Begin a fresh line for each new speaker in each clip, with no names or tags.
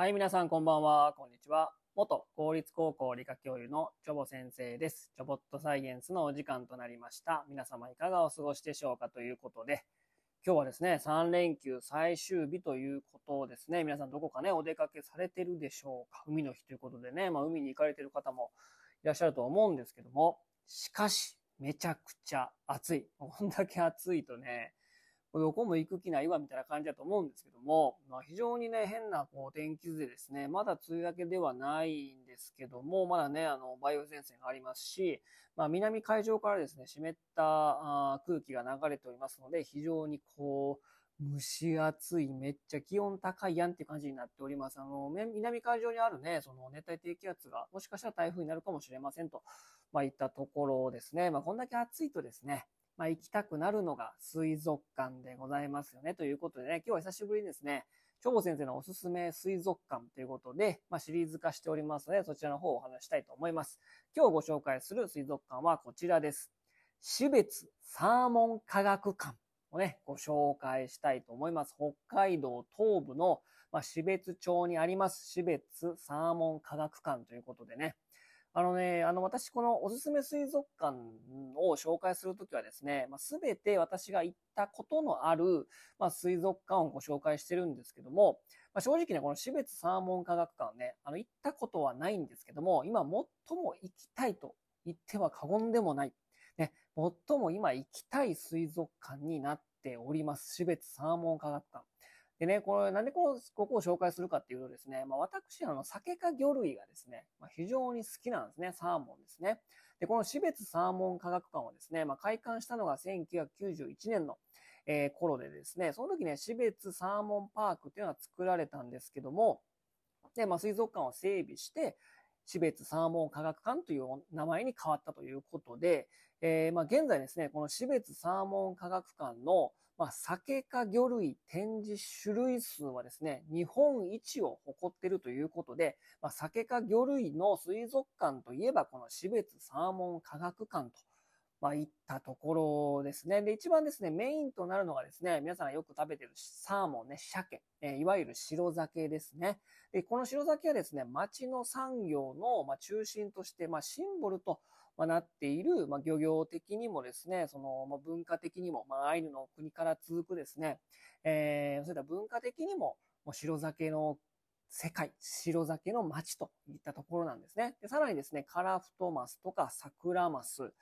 はい、皆さんこんばんは、こんにちは。元公立高校理科教諭のチョボ先生です。チョボットサイエンスのお時間となりました。皆様いかがお過ごしでしょうかということで、今日はですね、3連休最終日ということですね。皆さんどこかね、お出かけされてるでしょうか海の日ということでね、まあ海に行かれてる方もいらっしゃると思うんですけども、しかし、めちゃくちゃ暑い。こんだけ暑いとね、どこも行く気ないわみたいな感じだと思うんですけども、まあ、非常にね、変なこう天気図でですね、まだ梅雨明けではないんですけども、まだね、あの、梅雨前線がありますし、まあ、南海上からですね、湿った空気が流れておりますので、非常にこう、蒸し暑い、めっちゃ気温高いやんっていう感じになっております。あの、南海上にあるね、その熱帯低気圧が、もしかしたら台風になるかもしれませんと、まあ、いったところですね。まあ、こんだけ暑いとですね、まあ、行きたくなるのが水族館でございますよね。ということでね、今日は久しぶりにですね、長保先生のおすすめ水族館ということで、まあ、シリーズ化しておりますので、そちらの方をお話したいと思います。今日ご紹介する水族館はこちらです。標別サーモン科学館をね、ご紹介したいと思います。北海道東部の、まあ、標別町にあります、標別サーモン科学館ということでね、あのね、あの、私、このおすすめ水族館を紹介するときはですね、まあ、すべて私が行ったことのある、まあ、水族館をご紹介してるんですけども、まあ、正直ね、この標別サーモン科学館ね、あの、行ったことはないんですけども、今、最も行きたいと言っては過言でもない。ね、最も今行きたい水族館になっております。標別サーモン科学館。でね、これ、なんでこの、ここを紹介するかっていうとですね、まあ私、あの、酒か魚類がですね、まあ、非常に好きなんですね、サーモンですね。で、この標別サーモン科学館はですね、まあ開館したのが1991年の、えー、頃でですね、その時ね、標別サーモンパークっていうのが作られたんですけども、で、まあ水族館を整備して、標別サーモン科学館という名前に変わったということで、えー、まあ現在ですね、この標別サーモン科学館の、まあ、酒か魚類展示種類数はですね、日本一を誇っているということで、まあ、酒か魚類の水族館といえば、この標別サーモン科学館と、まあ、いったところですね。で、一番ですね、メインとなるのがですね、皆さんがよく食べてるサーモンね、鮭、えー、いわゆる白酒ですね。で、この白酒はですね、町の産業の、まあ、中心として、まあ、シンボルと、まあ、なっている、まあ、漁業的にもですね、その、まあ、文化的にも、まあ、アイヌの国から続くですね、えー、そういった文化的にも、もう白酒の世界、白酒の街といったところなんですね。で、さらにですね、カラフトマスとか桜マス、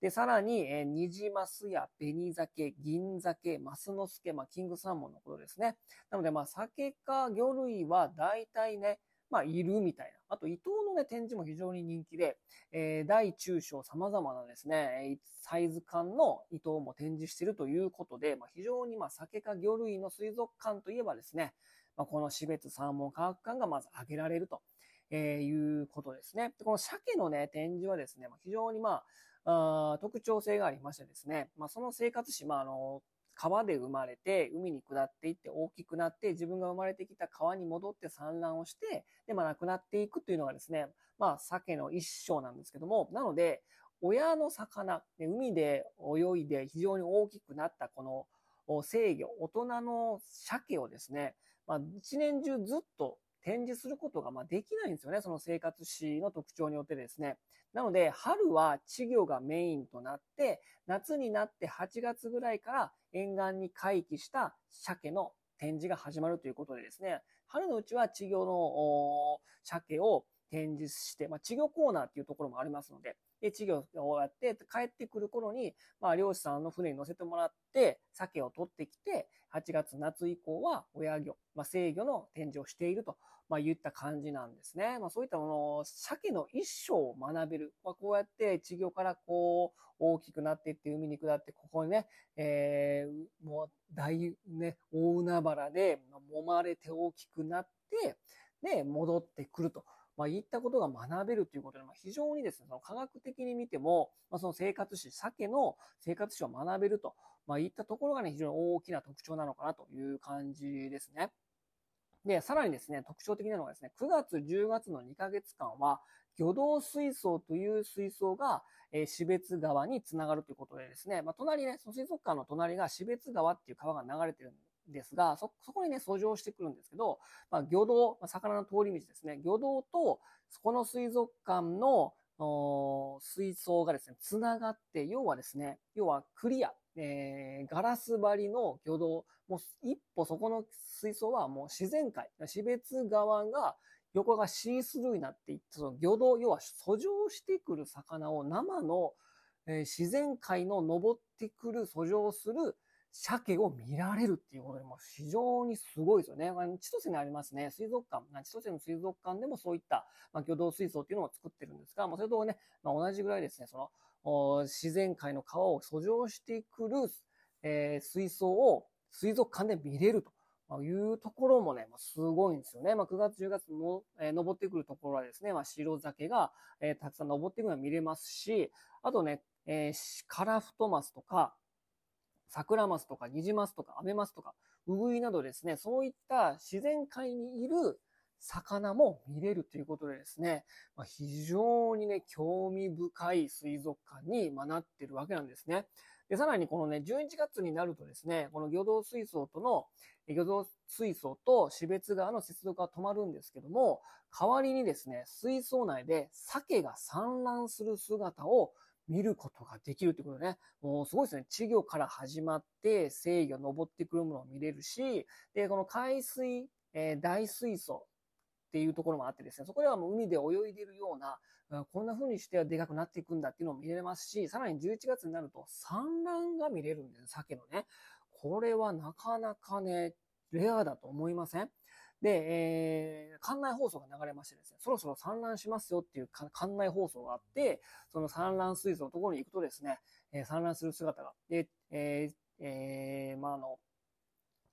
で、さらに、えー、ニジマスや紅酒、銀酒、マスノスケ、まあ、キングサーモンのことですね。なので、まあ、酒か魚類は大体ね、まあ、いるみたいな。あと、伊藤のね、展示も非常に人気で、えー、大中小様々なですね、サイズ感の伊藤も展示しているということで、まあ、非常にまあ、酒か魚類の水族館といえばですね、まあ、この標別サーモン科学館がまず挙げられると、えー、いうことですね。この鮭のね、展示はですね、非常にまあ、あ特徴性がありましてですね、まあ、その生活史、まあ、あの、川で生まれて、海に下っていって大きくなって、自分が生まれてきた川に戻って産卵をして、で、まあ亡くなっていくというのがですね、まあ鮭の一生なんですけども、なので、親の魚、海で泳いで非常に大きくなったこの制御、大人の鮭をですね、まあ一年中ずっと展示することがまあできないんですよね。その生活史の特徴によってですね。なので、春は稚魚がメインとなって、夏になって8月ぐらいから沿岸に回帰した鮭の展示が始まるということでですね、春のうちは稚魚の鮭を展示して、まあ、稚魚コーナーっていうところもありますので、で、稚魚をやって帰ってくる頃に、まあ、漁師さんの船に乗せてもらって、鮭を取ってきて、8月夏以降は親魚、まあ、生魚の展示をしていると、まあ、言った感じなんですね。まあ、そういったもの、鮭の一生を学べる。まあ、こうやって稚魚からこう、大きくなっていって海に下って、ここにね、えー、もう大ね、大海原で揉まれて大きくなって、で、戻ってくると。まあ、いったことが学べるということで、まあ、非常にですね、その科学的に見ても、まあ、その生活史、鮭の生活史を学べると、まあ、いったところがね、非常に大きな特徴なのかなという感じですね。で、さらにですね、特徴的なのがですね、9月、10月の2ヶ月間は、魚道水槽という水槽が、えー、標別川につながるということでですね、まあ、隣ね、その水族館の隣が標別川っていう川が流れてるんですが、そ、そこにね、遡上してくるんですけど、まあ、魚道、まあ、魚の通り道ですね。魚道と、そこの水族館の、水槽がですね、つながって、要はですね、要はクリア、えー、ガラス張りの魚道、もう一歩そこの水槽はもう自然界、死別側が横がシースルーになっていって、その魚道、要は遡上してくる魚を生の、えー、自然界の登ってくる、遡上する鮭を見られるっていうことで、も非常にすごいですよね。千歳にありますね、水族館、千歳の水族館でもそういった、まあ、魚道水槽っていうのを作ってるんですが、まあ、それとね、まあ、同じぐらいですね、その、自然界の川を遡上してくる、えー、水槽を水族館で見れると。いうところもね、すごいんですよね。まあ、9月、10月の、えー、登ってくるところはですね、まあ、白鮭が、えー、たくさん登ってくるのが見れますし、あとね、えー、カラフトマスとか、桜マスとか、ニジマスとか、アメマスとか、ウグイなどですね、そういった自然界にいる魚も見れるということでですね、まあ、非常にね、興味深い水族館に、まなってるわけなんですね。で、さらにこのね、11月になるとですね、この魚道水槽との、魚道水槽と死別川の接続が止まるんですけども、代わりにですね、水槽内で鮭が産卵する姿を見ることができるってことね。もうすごいですね。稚魚から始まって制御登ってくるものを見れるし、で、この海水、えー、大水槽っていうところもあってですね、そこではもう海で泳いでるような、こんな風にしてはでかくなっていくんだっていうのを見れますし、さらに11月になると産卵が見れるんです、鮭のね。これはなかなかね、レアだと思いません？で、えー、館内放送が流れましてですね、そろそろ産卵しますよっていう館内放送があって、その産卵水槽のところに行くとですね、えー、産卵する姿が、で、えー、えー、まあ、あの、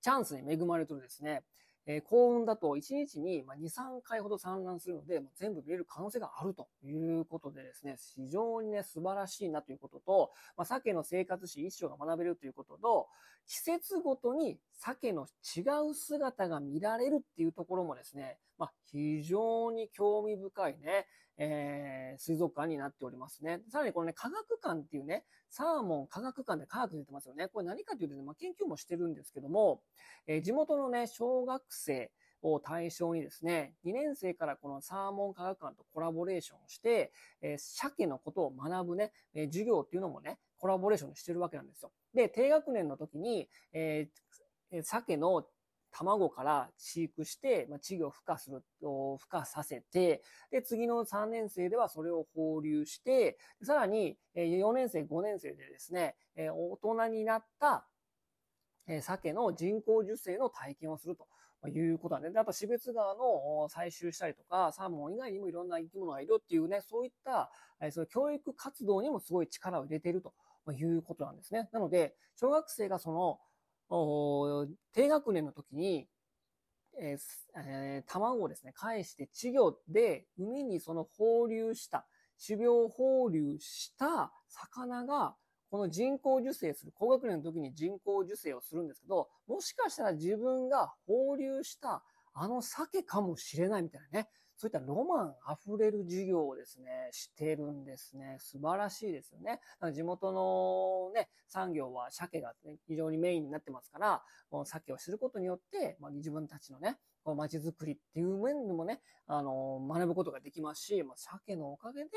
チャンスに恵まれるとですね、えー、幸運だと1日に2、3回ほど産卵するので、もう全部見れる可能性があるということでですね、非常にね、素晴らしいなということと、まあ、鮭の生活史一生が学べるということと、季節ごとに鮭の違う姿が見られるっていうところもですね、まあ、非常に興味深いね、えー、水族館になっておりますね。さらにこのね、科学館っていうね、サーモン科学館で科学出てますよね。これ何かというとね、まあ、研究もしてるんですけども、えー、地元のね、小学生、を対象にですね、2年生からこのサーモン科学館とコラボレーションをして、えー、鮭のことを学ぶね、えー、授業っていうのもね、コラボレーションしてるわけなんですよ。で、低学年の時に、えー、鮭の卵から飼育して、まあ、稚魚を孵化する、孵化させて、で、次の3年生ではそれを放流して、さらに、4年生、5年生でですね、大人になった、鮭の人工授精の体験をすると。いうことなんで、あと、死別川の採集したりとか、サーモン以外にもいろんな生き物がいるっていうね、そういった、そういう教育活動にもすごい力を入れているということなんですね。なので、小学生がその、低学年の時に、えーえー、卵をですね、返して稚魚で海にその放流した、種苗放流した魚が、この人工授精する、高学年の時に人工授精をするんですけど、もしかしたら自分が放流したあの鮭かもしれないみたいなね。そういったロマン溢れる授業をですね、してるんですね。素晴らしいですよね。地元のね、産業は鮭が、ね、非常にメインになってますから、この鮭を知ることによって、まあ、自分たちのね、この街づくりっていう面でもね、あの、学ぶことができますし、まあ、鮭のおかげで、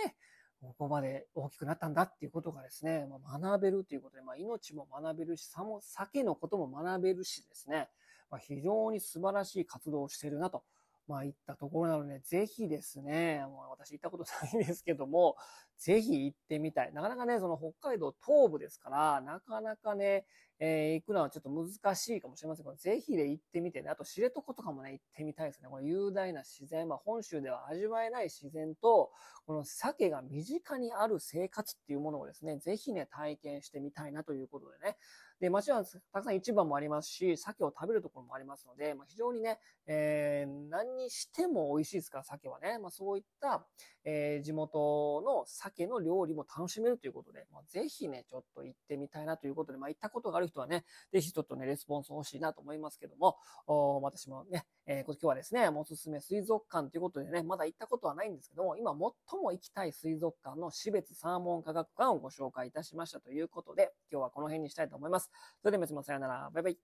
ここまで大きくなったんだっていうことがですね、まあ、学べるということで、まあ、命も学べるし、さも、鮭のことも学べるしですね、まあ、非常に素晴らしい活動をしているなとまあ、行ったところなので、ぜひですね、もう私行ったことないんですけども、ぜひ行ってみたい。なかなかね、その北海道東部ですから、なかなかね、えー、行くのはちょっと難しいかもしれませんけど、ぜひね、行ってみてね、あと知床とかもね、行ってみたいですね。この雄大な自然、まあ本州では味わえない自然と、この鮭が身近にある生活っていうものをですね、ぜひね、体験してみたいなということでね。で、町はたくさん市場もありますし、鮭を食べるところもありますので、まあ、非常にね、えー、何にしても美味しいですから、鮭はね。まあ、そういった、えー、地元の鮭の料理も楽しめるということで、まあ、ぜひね、ちょっと行ってみたいなということで、まあ、行ったことがある人はね、ぜひちょっとね、レスポンス欲しいなと思いますけども、お私もね、えー、今日はですね、おすすめ水族館ということでね、まだ行ったことはないんですけども、今最も行きたい水族館の死別サーモン科学館をご紹介いたしましたということで、今日はこの辺にしたいと思います。それではまたさよなら。バイバイ。